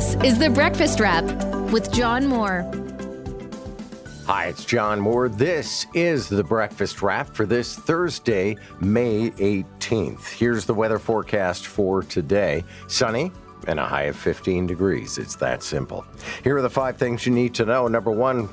This is The Breakfast Wrap with John Moore. Hi, it's John Moore. This is the breakfast wrap for this Thursday, May 18th. Here's the weather forecast for today sunny and a high of 15 degrees. It's that simple. Here are the five things you need to know. Number one,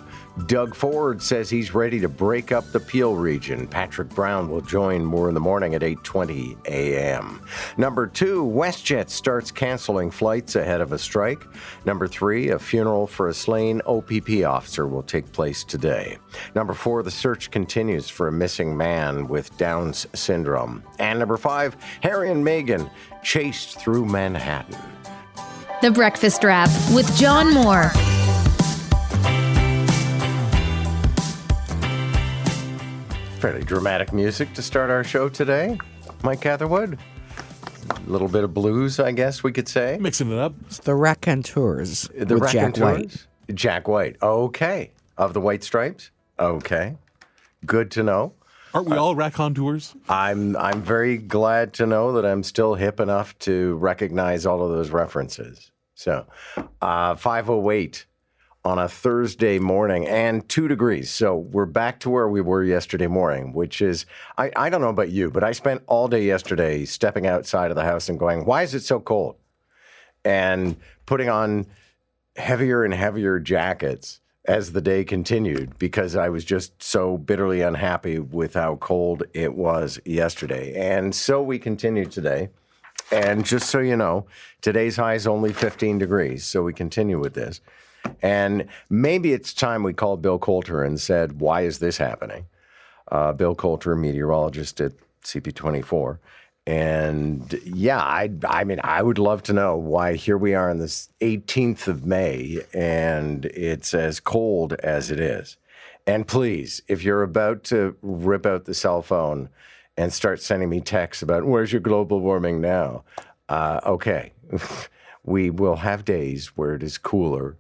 Doug Ford says he's ready to break up the Peel region. Patrick Brown will join more in the morning at 8:20 a.m. Number 2, WestJet starts canceling flights ahead of a strike. Number 3, a funeral for a slain OPP officer will take place today. Number 4, the search continues for a missing man with Down's syndrome. And number 5, Harry and Meghan chased through Manhattan. The Breakfast Wrap with John Moore. Fairly dramatic music to start our show today. Mike Catherwood. A little bit of blues, I guess we could say. Mixing it up. It's the Raconteurs The with Jack White. Jack White. Okay. Of the White Stripes. Okay. Good to know. Aren't we all raconteurs? I'm I'm very glad to know that I'm still hip enough to recognize all of those references. So, uh, 508 on a Thursday morning and two degrees. So we're back to where we were yesterday morning, which is I, I don't know about you, but I spent all day yesterday stepping outside of the house and going, why is it so cold? And putting on heavier and heavier jackets as the day continued because I was just so bitterly unhappy with how cold it was yesterday. And so we continue today. And just so you know, today's high is only 15 degrees. So we continue with this. And maybe it's time we called Bill Coulter and said, why is this happening? Uh, Bill Coulter, meteorologist at CP24. And yeah, I, I mean, I would love to know why here we are on this 18th of May and it's as cold as it is. And please, if you're about to rip out the cell phone and start sending me texts about where's your global warming now, uh, okay, we will have days where it is cooler.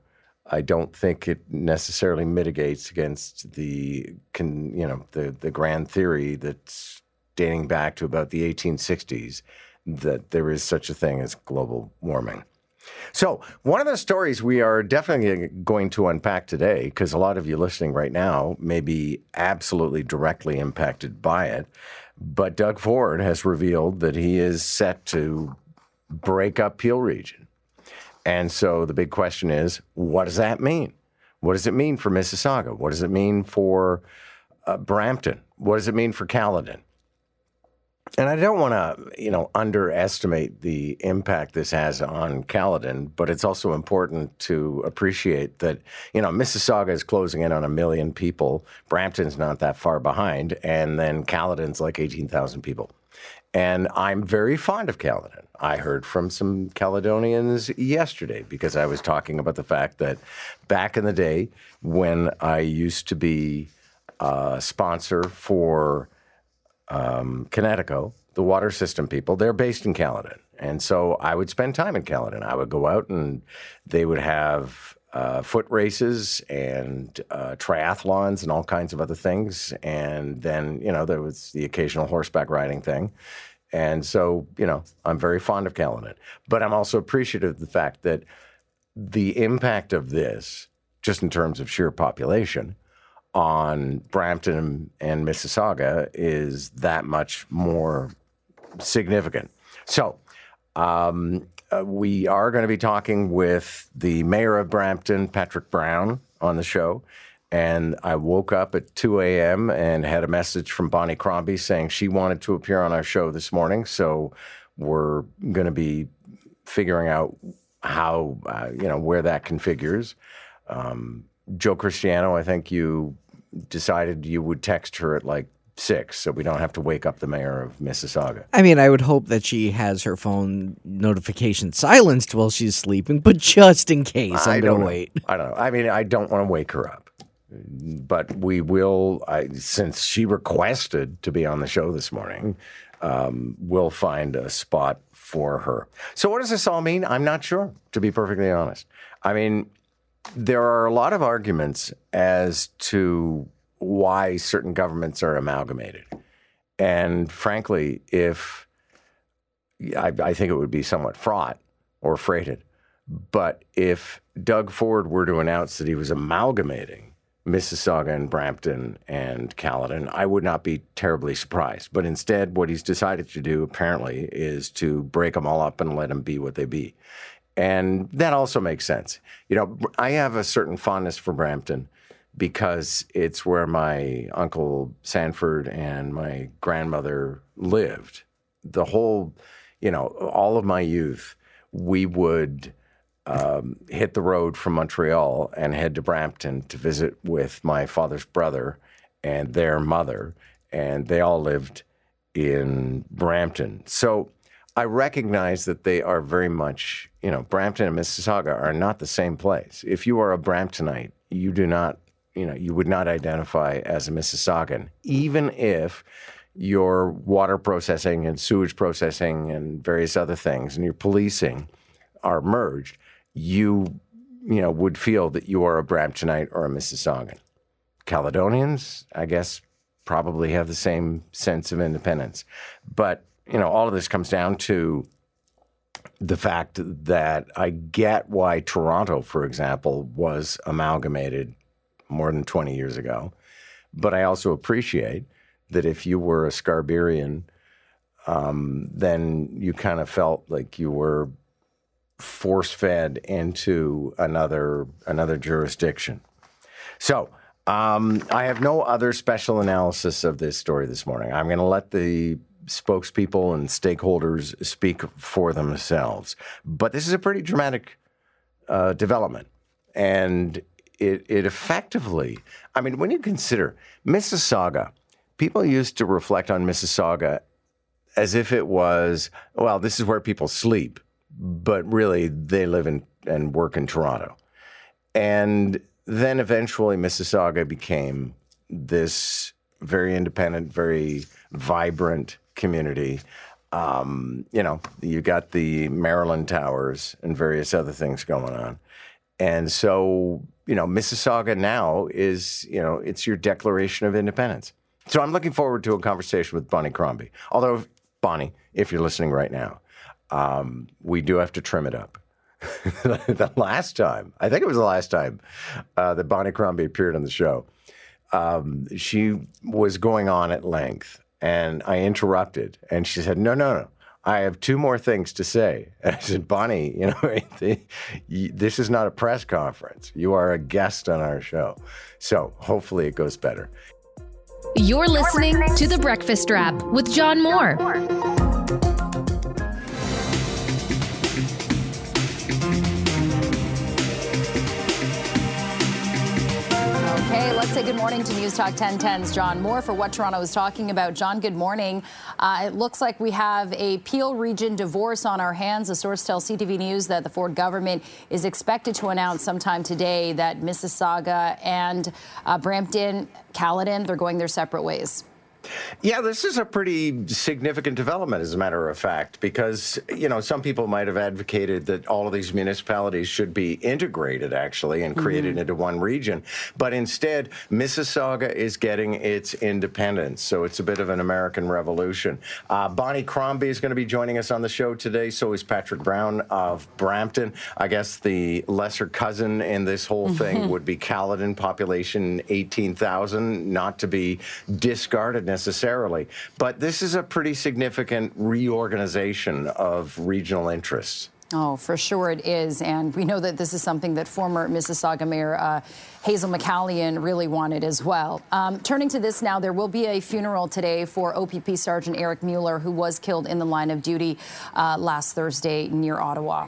I don't think it necessarily mitigates against the, you know, the the grand theory that's dating back to about the 1860s that there is such a thing as global warming. So, one of the stories we are definitely going to unpack today, because a lot of you listening right now may be absolutely directly impacted by it, but Doug Ford has revealed that he is set to break up Peel Region. And so the big question is what does that mean? What does it mean for Mississauga? What does it mean for uh, Brampton? What does it mean for Caledon? And I don't want to, you know, underestimate the impact this has on Caledon, but it's also important to appreciate that, you know, Mississauga is closing in on a million people. Brampton's not that far behind, and then Caledon's like 18,000 people. And I'm very fond of Caledon. I heard from some Caledonians yesterday because I was talking about the fact that back in the day when I used to be a sponsor for um, Connecticut, the water system people, they're based in Caledon. And so I would spend time in Caledon. I would go out and they would have uh, foot races and uh, triathlons and all kinds of other things. And then, you know, there was the occasional horseback riding thing. And so, you know, I'm very fond of Caledon. But I'm also appreciative of the fact that the impact of this, just in terms of sheer population, on Brampton and Mississauga is that much more significant. So, um, uh, we are going to be talking with the mayor of Brampton, Patrick Brown, on the show. And I woke up at 2 a.m. and had a message from Bonnie Crombie saying she wanted to appear on our show this morning. So we're going to be figuring out how, uh, you know, where that configures. Um, Joe Cristiano, I think you decided you would text her at like six, so we don't have to wake up the mayor of Mississauga. I mean, I would hope that she has her phone notification silenced while she's sleeping, but just in case, I I'm going to wait. I don't know. I mean, I don't want to wake her up, but we will. I, since she requested to be on the show this morning, um, we'll find a spot for her. So, what does this all mean? I'm not sure, to be perfectly honest. I mean, there are a lot of arguments as to why certain governments are amalgamated. And frankly, if I, I think it would be somewhat fraught or freighted But if Doug Ford were to announce that he was amalgamating Mississauga and Brampton and Caledon, I would not be terribly surprised. But instead, what he's decided to do apparently is to break them all up and let them be what they be. And that also makes sense. You know, I have a certain fondness for Brampton because it's where my uncle Sanford and my grandmother lived. The whole, you know, all of my youth, we would um, hit the road from Montreal and head to Brampton to visit with my father's brother and their mother, and they all lived in Brampton. So I recognize that they are very much, you know, Brampton and Mississauga are not the same place. If you are a Bramptonite, you do not, you know, you would not identify as a Mississaugan, even if your water processing and sewage processing and various other things and your policing are merged you, you know, would feel that you are a Bramptonite or a Mississaugan. Caledonians, I guess, probably have the same sense of independence. But, you know, all of this comes down to the fact that I get why Toronto, for example, was amalgamated more than 20 years ago. But I also appreciate that if you were a Scarberian, um, then you kind of felt like you were force fed into another another jurisdiction. So um, I have no other special analysis of this story this morning. I'm going to let the spokespeople and stakeholders speak for themselves. But this is a pretty dramatic uh, development, and it, it effectively. I mean, when you consider Mississauga, people used to reflect on Mississauga as if it was well, this is where people sleep but really they live in and work in Toronto. And then eventually Mississauga became this very independent, very vibrant community. Um, you know, you got the Marilyn Towers and various other things going on. And so, you know, Mississauga now is, you know, it's your declaration of independence. So I'm looking forward to a conversation with Bonnie Crombie. Although, Bonnie, if you're listening right now, um, we do have to trim it up. the last time, I think it was the last time uh, that Bonnie Crombie appeared on the show, um, she was going on at length, and I interrupted, and she said, "No, no, no." I have two more things to say. And I said, Bonnie, you know, this is not a press conference. You are a guest on our show. So hopefully it goes better. You're listening to The Breakfast Wrap with John Moore. Okay, let's say good morning to News Talk 1010's John Moore for what Toronto is talking about. John, good morning. Uh, it looks like we have a Peel region divorce on our hands. A source tells CTV News that the Ford government is expected to announce sometime today that Mississauga and uh, Brampton, Caledon, they're going their separate ways. Yeah, this is a pretty significant development, as a matter of fact, because, you know, some people might have advocated that all of these municipalities should be integrated, actually, and created mm-hmm. into one region. But instead, Mississauga is getting its independence. So it's a bit of an American revolution. Uh, Bonnie Crombie is going to be joining us on the show today. So is Patrick Brown of Brampton. I guess the lesser cousin in this whole thing mm-hmm. would be Caledon, population 18,000, not to be discarded necessarily. But this is a pretty significant reorganization of regional interests. Oh, for sure it is. And we know that this is something that former Mississauga Mayor uh, Hazel McCallion really wanted as well. Um, turning to this now, there will be a funeral today for OPP Sergeant Eric Mueller, who was killed in the line of duty uh, last Thursday near Ottawa.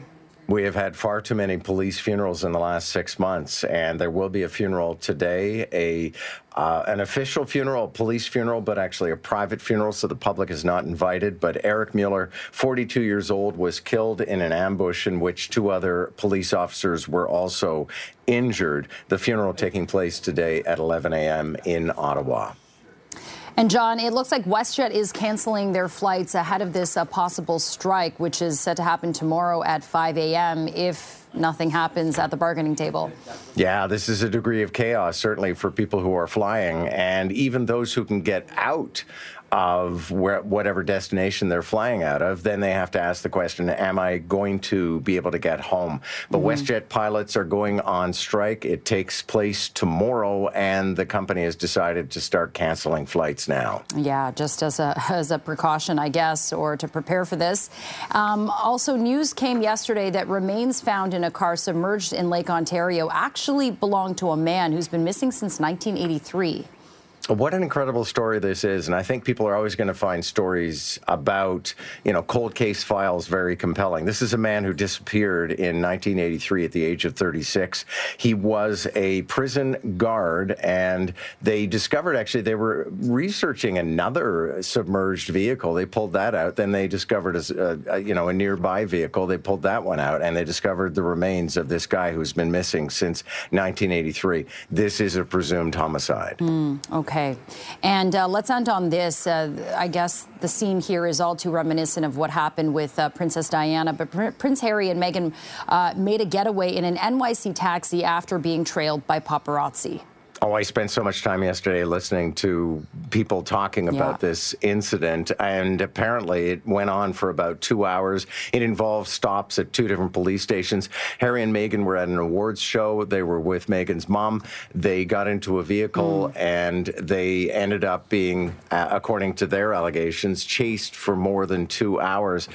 We have had far too many police funerals in the last six months, and there will be a funeral today, a uh, an official funeral, a police funeral, but actually a private funeral, so the public is not invited. But Eric Mueller, 42 years old, was killed in an ambush in which two other police officers were also injured. The funeral taking place today at 11 a.m. in Ottawa. And John, it looks like WestJet is canceling their flights ahead of this uh, possible strike, which is set to happen tomorrow at 5 a.m. If nothing happens at the bargaining table. Yeah, this is a degree of chaos, certainly for people who are flying, and even those who can get out of where, whatever destination they're flying out of, then they have to ask the question, am I going to be able to get home? But Mm-hmm. WestJet pilots are going on strike. It takes place tomorrow, and the company has decided to start canceling flights now. Yeah, just as a as a precaution, I guess, or to prepare for this. Um, also, news came yesterday that remains found in a car submerged in Lake Ontario actually belonged to a man who's been missing since 1983. What an incredible story this is, and I think people are always going to find stories about, you know, cold case files very compelling. This is a man who disappeared in 1983 at the age of 36. He was a prison guard, and they discovered actually they were researching another submerged vehicle. They pulled that out. Then they discovered a, a you know a nearby vehicle. They pulled that one out, and they discovered the remains of this guy who's been missing since 1983. This is a presumed homicide. Hmm, okay. And uh, let's end on this. Uh, I guess the scene here is all too reminiscent of what happened with uh, Princess Diana. But Pr- Prince Harry and Meghan uh, made a getaway in an NYC taxi after being trailed by paparazzi. Oh, I spent so much time yesterday listening to people talking about Yeah. this incident, and apparently it went on for about two hours. It involved stops at two different police stations. Harry and Meghan were at an awards show. They were with Meghan's mom. They got into a vehicle and they ended up being, uh, according to their allegations, chased for more than two hours.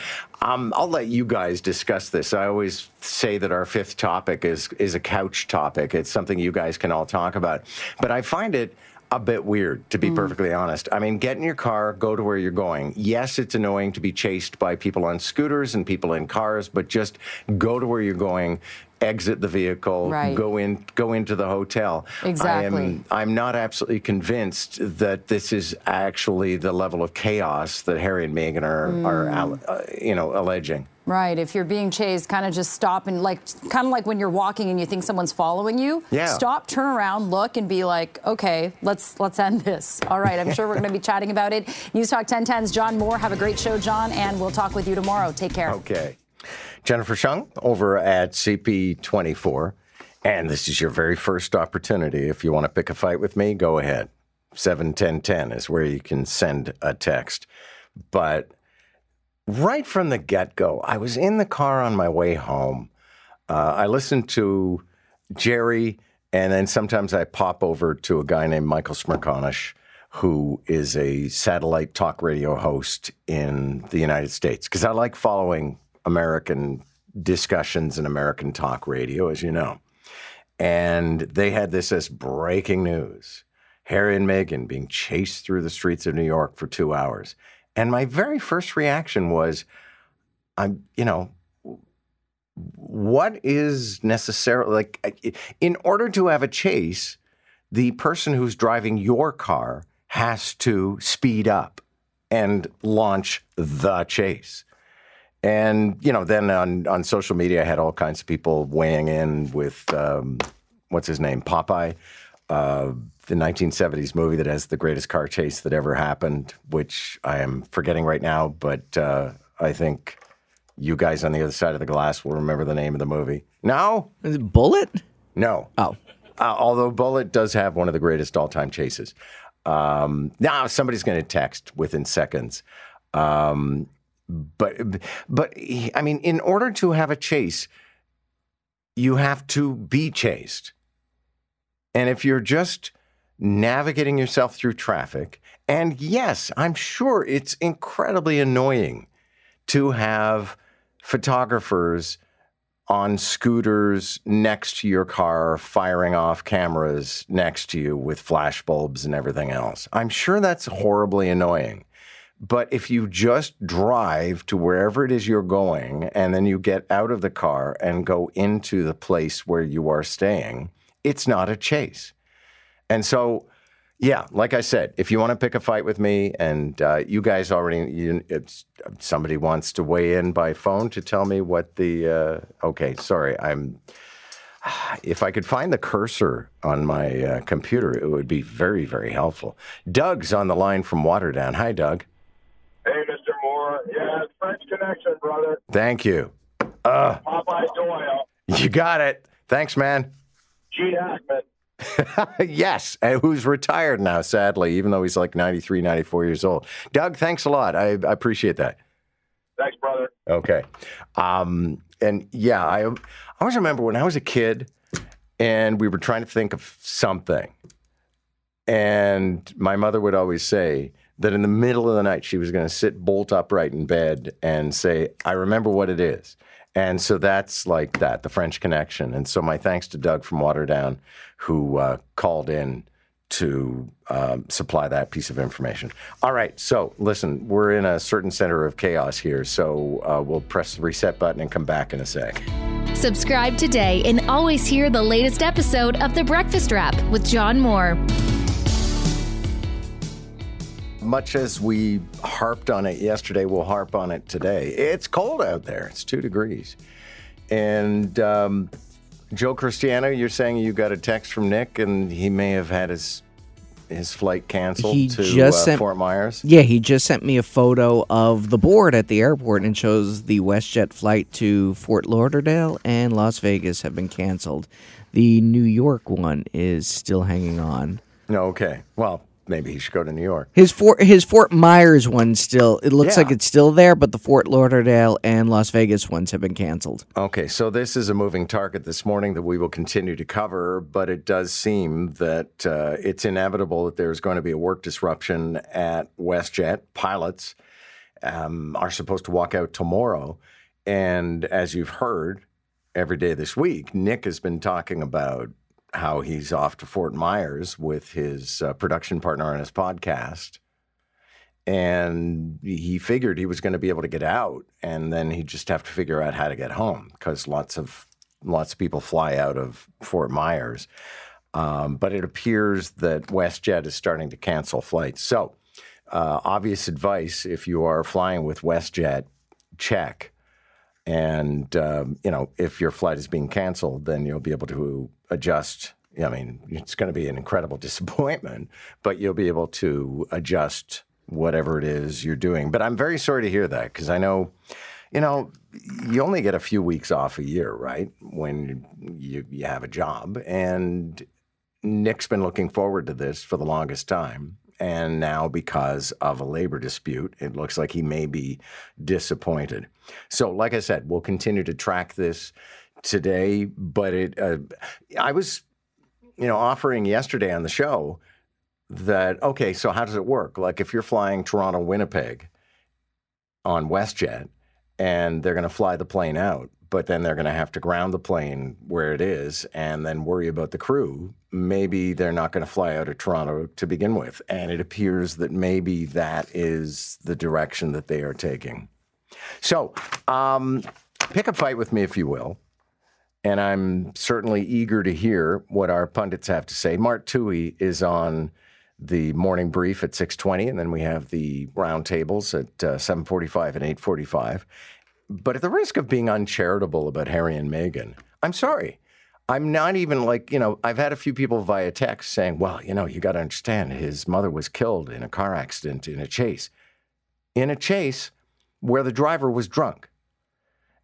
Um, I'll let you guys discuss this. I always say that our fifth topic is is a couch topic. It's something you guys can all talk about. But I find it a bit weird, to be perfectly honest. I mean, get in your car, go to where you're going. Yes, it's annoying to be chased by people on scooters and people in cars, but just go to where you're going. Exit the vehicle. Right. Go in. Go into the hotel. Exactly. I am, I'm not absolutely convinced that this is actually the level of chaos that Harry and Meghan are, are uh, you know, alleging. Right. If you're being chased, kind of just stop and like, kind of like when you're walking and you think someone's following you. Yeah. Stop, turn around, look, and be like, okay, let's let's end this. All right. I'm sure we're going to be chatting about it. News Talk 1010's John Moore. Have a great show, John, and we'll talk with you tomorrow. Take care. Okay. Jennifer Shung over at CP24. And this is your very first opportunity. If you want to pick a fight with me, go ahead. 71010 is where you can send a text. But right from the get go, I was in the car on my way home. Uh, I listened to Jerry, and then sometimes I pop over to a guy named Michael Smerconish, who is a satellite talk radio host in the United States, because I like following American discussions and American talk radio, as you know. And they had this as breaking news Harry and Meghan being chased through the streets of New York for two hours. And my very first reaction was, I'm, you know, what is necessarily like in order to have a chase, the person who's driving your car has to speed up and launch the chase. And you know, then on on social media, I had all kinds of people weighing in with um, what's his name, Popeye, uh, the 1970s movie that has the greatest car chase that ever happened, which I am forgetting right now, but uh, I think you guys on the other side of the glass will remember the name of the movie. No, Is it Bullitt? no. Oh. Uh, although Bullitt does have one of the greatest all-time chases. Um, now somebody's going to text within seconds. Um, but but I mean, in order to have a chase, you have to be chased. And if you're just navigating yourself through traffic, and yes, I'm sure it's incredibly annoying to have photographers on scooters next to your car, firing off cameras next to you with flash bulbs and everything else. I'm sure that's horribly annoying. But if you just drive to wherever it is you're going and then you get out of the car and go into the place where you are staying, it's not a chase. And so, yeah, like I said, if you want to pick a fight with me, and uh, you guys already, you, somebody wants to weigh in by phone to tell me what the. Uh, okay, sorry, I'm. If I could find the cursor on my uh, computer, it would be very, very helpful. Doug's on the line from Waterdown. Hi, Doug. Hey, Mr. Moore. Yeah, it's French connection, brother. Thank you. Uh, Popeye Doyle. You got it. Thanks, man. Gene Hackman. yes, and who's retired now, sadly, even though he's like 93, 94 years old. Doug, thanks a lot. I, I appreciate that. Thanks, brother. Okay. Um, and yeah, I, I always remember when I was a kid and we were trying to think of something. And my mother would always say that in the middle of the night, she was going to sit bolt upright in bed and say, I remember what it is. And so that's like that, the French connection. And so my thanks to Doug from Waterdown, who uh, called in to um, supply that piece of information. All right, so listen, we're in a certain center of chaos here, so uh, we'll press the reset button and come back in a sec. Subscribe today and always hear the latest episode of The Breakfast Wrap with John Moore. Much as we harped on it yesterday, we'll harp on it today. It's cold out there. It's two degrees. And um, Joe Cristiano, you're saying you got a text from Nick and he may have had his his flight canceled He to just uh, sent- Fort Myers. Yeah, he just sent me a photo of the board at the airport and shows the WestJet flight to Fort Lauderdale and Las Vegas have been canceled. The New York one is still hanging on. No, okay. Well, maybe he should go to New York. His Fort his Fort Myers one still it looks Yeah. like it's still there, but the Fort Lauderdale and Las Vegas ones have been canceled. Okay, so this is a moving target this morning that we will continue to cover, but it does seem that uh, it's inevitable that there's going to be a work disruption at WestJet. Pilots um, are supposed to walk out tomorrow. And as you've heard every day this week, Nick has been talking about how he's off to Fort Myers with his uh, production partner on his podcast and he figured he was going to be able to get out and then he'd just have to figure out how to get home because lots of lots of people fly out of Fort Myers. Um, but it appears that WestJet is starting to cancel flights. So, uh, obvious advice if you are flying with WestJet, check. And, um, you know, if your flight is being canceled, then you'll be able to adjust. I mean, it's going to be an incredible disappointment, but you'll be able to adjust whatever it is you're doing. But I'm very sorry to hear that because I know, you know, you only get a few weeks off a year, right? When you, you have a job. And Nick's been looking forward to this for the longest time. And now, because of a labor dispute, it looks like he may be disappointed. So, like I said, we'll continue to track this today. But it, uh, I was, you know, offering yesterday on the show that okay, so how does it work? Like if you're flying Toronto Winnipeg on WestJet and they're going to fly the plane out, but then they're going to have to ground the plane where it is and then worry about the crew. Maybe they're not going to fly out of Toronto to begin with. And it appears that maybe that is the direction that they are taking. So, um, pick a fight with me if you will. And I'm certainly eager to hear what our pundits have to say. Mark Tui is on the morning brief at 6:20, and then we have the roundtables at uh, 7:45 and 8:45. But at the risk of being uncharitable about Harry and Meghan, I'm sorry. I'm not even like, you know, I've had a few people via text saying, well, you know, you got to understand his mother was killed in a car accident in a chase. In a chase where the driver was drunk.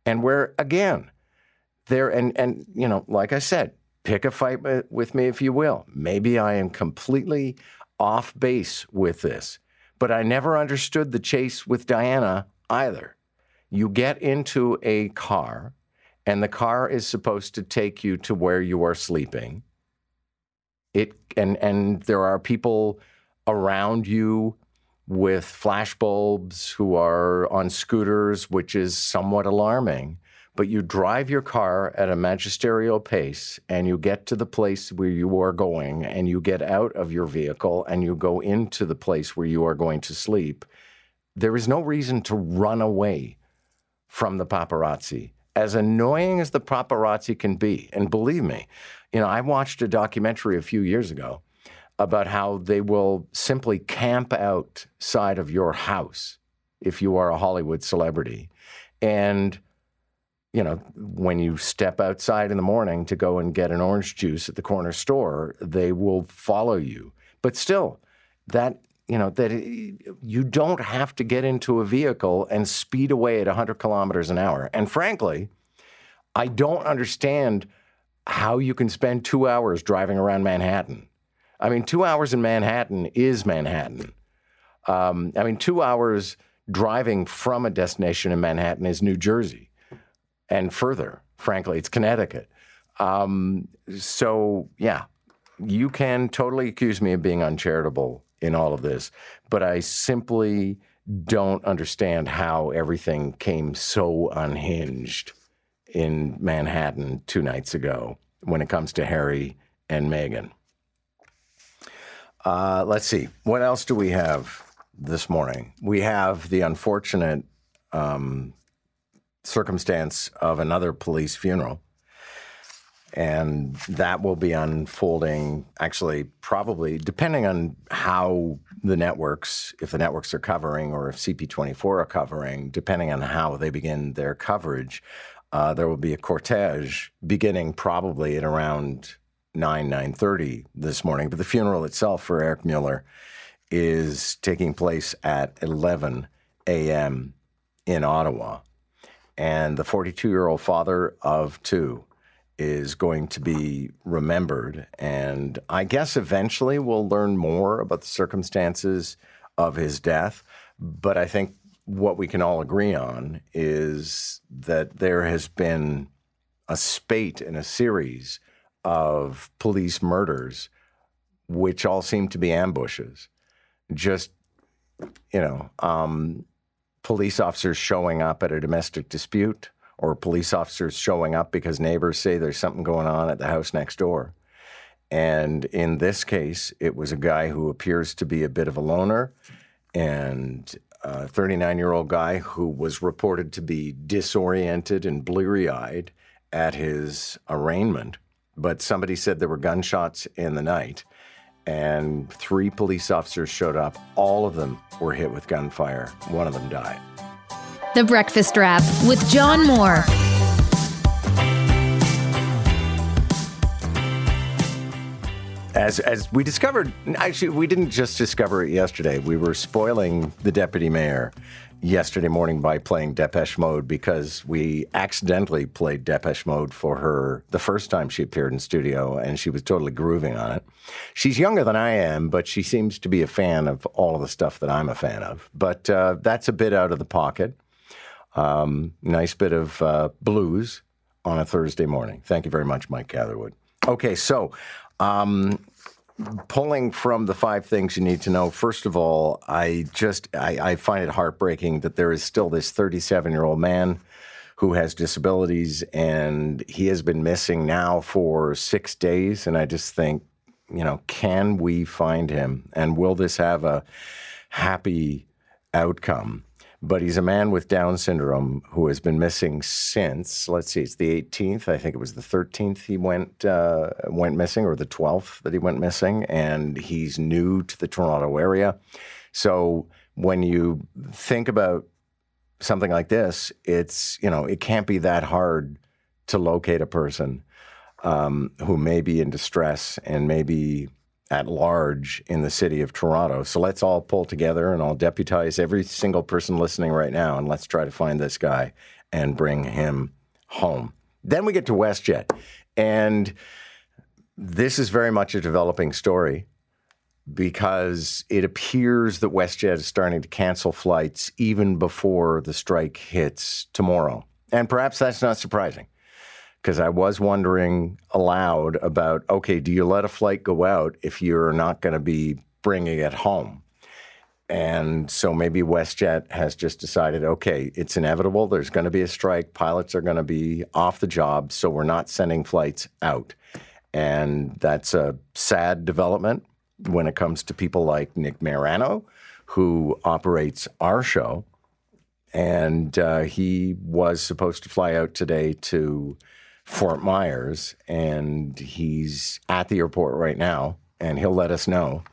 And where, again, there, and, and, you know, like I said, pick a fight with me if you will. Maybe I am completely off base with this, but I never understood the chase with Diana either. You get into a car, and the car is supposed to take you to where you are sleeping. It and and there are people around you with flashbulbs who are on scooters, which is somewhat alarming. But you drive your car at a magisterial pace and you get to the place where you are going and you get out of your vehicle and you go into the place where you are going to sleep. There is no reason to run away from the paparazzi. As annoying as the paparazzi can be, and believe me, you know, I watched a documentary a few years ago about how they will simply camp outside of your house if you are a Hollywood celebrity. And, you know, when you step outside in the morning to go and get an orange juice at the corner store, they will follow you. But still, that you know that you don't have to get into a vehicle and speed away at 100 kilometers an hour. And frankly, I don't understand how you can spend two hours driving around Manhattan. I mean, two hours in Manhattan is Manhattan. Um, I mean, two hours driving from a destination in Manhattan is New Jersey, and further, frankly, it's Connecticut. Um, so, yeah, you can totally accuse me of being uncharitable in all of this, but I simply don't understand how everything came so unhinged in Manhattan two nights ago when it comes to Harry and Meghan. Uh, let's see. What else do we have this morning? We have the unfortunate um, circumstance of another police funeral. And that will be unfolding actually, probably, depending on how the networks, if the networks are covering or if CP24 are covering, depending on how they begin their coverage, uh, there will be a cortege beginning probably at around 9, 9.30 this morning. But the funeral itself for Eric Mueller is taking place at 11 a.m. in Ottawa. And the 42 year old father of two is going to be remembered. And I guess eventually we'll learn more about the circumstances of his death. But I think what we can all agree on is that there has been a spate and a series of police murders, which all seem to be ambushes. Just, you know, um, police officers showing up at a domestic dispute or police officers showing up because neighbors say there's something going on at the house next door. And in this case, it was a guy who appears to be a bit of a loner and a 39 year old guy who was reported to be disoriented and bleary eyed at his arraignment. But somebody said there were gunshots in the night, and three police officers showed up. All of them were hit with gunfire. One of them died. The Breakfast Wrap with John Moore. As, as we discovered, actually, we didn't just discover it yesterday. We were spoiling the deputy mayor yesterday morning by playing Depeche Mode because we accidentally played Depeche Mode for her the first time she appeared in studio, and she was totally grooving on it. She's younger than I am, but she seems to be a fan of all of the stuff that I'm a fan of. But uh, that's a bit out of the pocket. Um, nice bit of uh, blues on a Thursday morning. Thank you very much, Mike Catherwood. Okay, so um, pulling from the five things you need to know. First of all, I just I, I find it heartbreaking that there is still this 37 year old man who has disabilities, and he has been missing now for six days. And I just think, you know, can we find him, and will this have a happy outcome? But he's a man with Down syndrome who has been missing since. Let's see, it's the 18th. I think it was the 13th he went uh, went missing, or the 12th that he went missing, and he's new to the Toronto area. So when you think about something like this, it's you know it can't be that hard to locate a person um, who may be in distress and maybe at large in the city of Toronto. So let's all pull together and I'll deputize every single person listening right now and let's try to find this guy and bring him home. Then we get to WestJet. And this is very much a developing story because it appears that WestJet is starting to cancel flights even before the strike hits tomorrow. And perhaps that's not surprising because I was wondering aloud about okay, do you let a flight go out if you're not going to be bringing it home? And so maybe WestJet has just decided okay, it's inevitable. There's going to be a strike. Pilots are going to be off the job. So we're not sending flights out. And that's a sad development when it comes to people like Nick Marano, who operates our show. And uh, he was supposed to fly out today to Fort Myers, and he's at the airport right now, and he'll let us know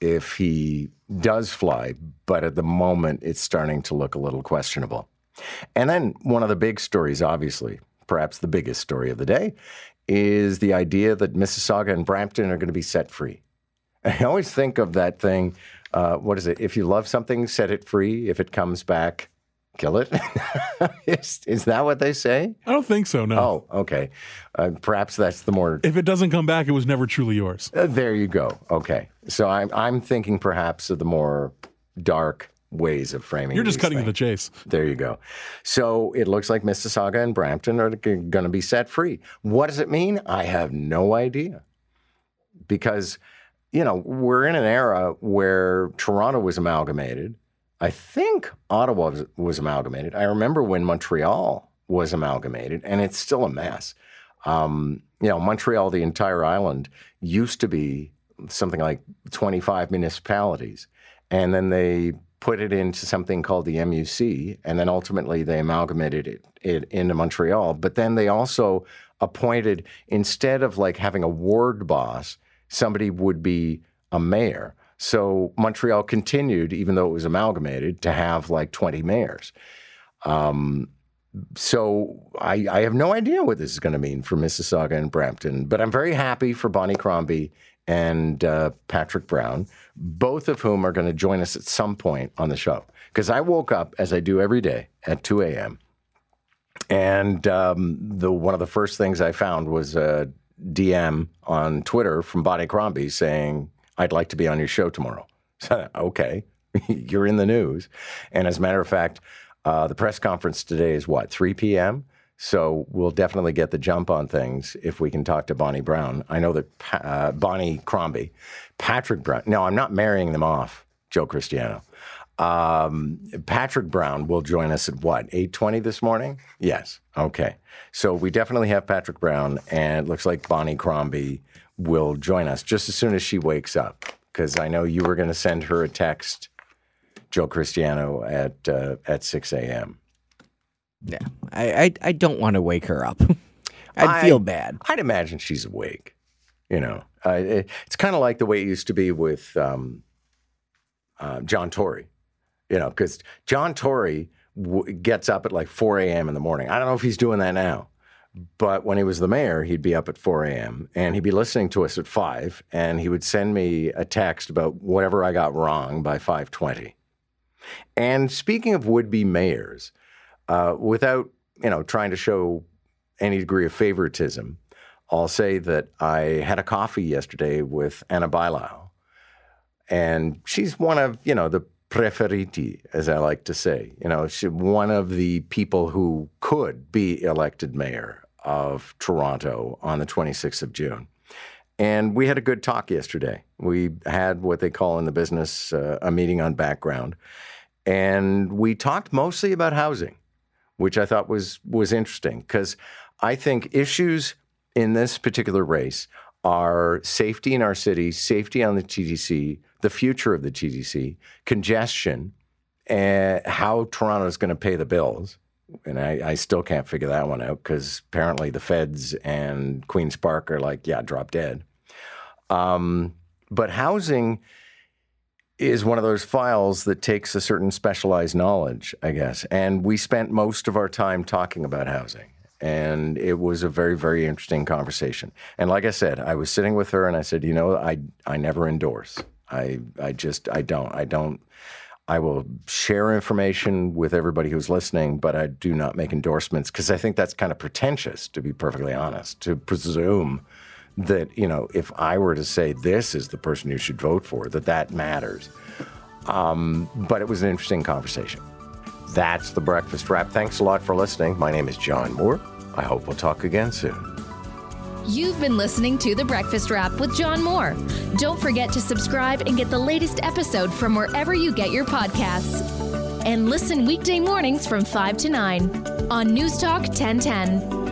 if he does fly. But at the moment, it's starting to look a little questionable. And then one of the big stories, obviously, perhaps the biggest story of the day, is the idea that Mississauga and Brampton are going to be set free. I always think of that thing. Uh, what is it? If you love something, set it free. If it comes back, kill it. is, is that what they say? I don't think so. No. Oh, okay. Uh, perhaps that's the more. If it doesn't come back, it was never truly yours. Uh, there you go. Okay. So I'm I'm thinking perhaps of the more dark ways of framing. You're just cutting to the chase. There you go. So it looks like Mississauga and Brampton are going to be set free. What does it mean? I have no idea. Because, you know, we're in an era where Toronto was amalgamated. I think Ottawa was, was amalgamated. I remember when Montreal was amalgamated, and it's still a mess. Um, you know, Montreal, the entire island, used to be something like 25 municipalities. And then they put it into something called the MUC, and then ultimately they amalgamated it, it into Montreal. But then they also appointed, instead of like having a ward boss, somebody would be a mayor. So Montreal continued, even though it was amalgamated, to have like 20 mayors. Um, so I, I have no idea what this is going to mean for Mississauga and Brampton, but I'm very happy for Bonnie Crombie and uh, Patrick Brown, both of whom are going to join us at some point on the show. Because I woke up, as I do every day, at 2 a.m. And um, the one of the first things I found was a DM on Twitter from Bonnie Crombie saying, I'd like to be on your show tomorrow. Okay, you're in the news. And as a matter of fact, uh, the press conference today is what, 3 p.m.? So we'll definitely get the jump on things if we can talk to Bonnie Brown. I know that uh, Bonnie Crombie, Patrick Brown. No, I'm not marrying them off, Joe Cristiano. Um, Patrick Brown will join us at what, 8.20 this morning? Yes. Okay. So we definitely have Patrick Brown, and it looks like Bonnie Crombie will join us just as soon as she wakes up, because I know you were going to send her a text, Joe Cristiano, at, uh, at 6 a.m. Yeah, I I, I don't want to wake her up. I'd I- feel bad. I'd imagine she's awake. You know, uh, it- it's kind of like the way it used to be with um, uh, John Tory. You know, because John Tory w- gets up at like 4 a.m. in the morning. I don't know if he's doing that now, but when he was the mayor, he'd be up at 4 a.m. and he'd be listening to us at 5, and he would send me a text about whatever I got wrong by 5:20. And speaking of would-be mayors, uh, without you know trying to show any degree of favoritism, I'll say that I had a coffee yesterday with Ana Bailão, and she's one of you know the preferiti, as I like to say. You know, she's one of the people who could be elected mayor of Toronto on the 26th of June. And we had a good talk yesterday. We had what they call in the business uh, a meeting on background, and we talked mostly about housing which I thought was was interesting because I think issues in this particular race are safety in our city, safety on the TTC, the future of the TTC, congestion, and how Toronto is going to pay the bills. And I, I still can't figure that one out because apparently the feds and Queen's Park are like, yeah, drop dead. Um, but housing is one of those files that takes a certain specialized knowledge, I guess. And we spent most of our time talking about housing. And it was a very, very interesting conversation. And like I said, I was sitting with her and I said, you know, I, I never endorse. I, I just, I don't. I don't. I will share information with everybody who's listening, but I do not make endorsements because I think that's kind of pretentious, to be perfectly honest, to presume that you know if I were to say this is the person you should vote for, that that matters. Um, but it was an interesting conversation. That's the breakfast wrap. Thanks a lot for listening. My name is John Moore. I hope we'll talk again soon. You've been listening to The Breakfast Wrap with John Moore. Don't forget to subscribe and get the latest episode from wherever you get your podcasts. And listen weekday mornings from 5 to 9 on News Talk 1010.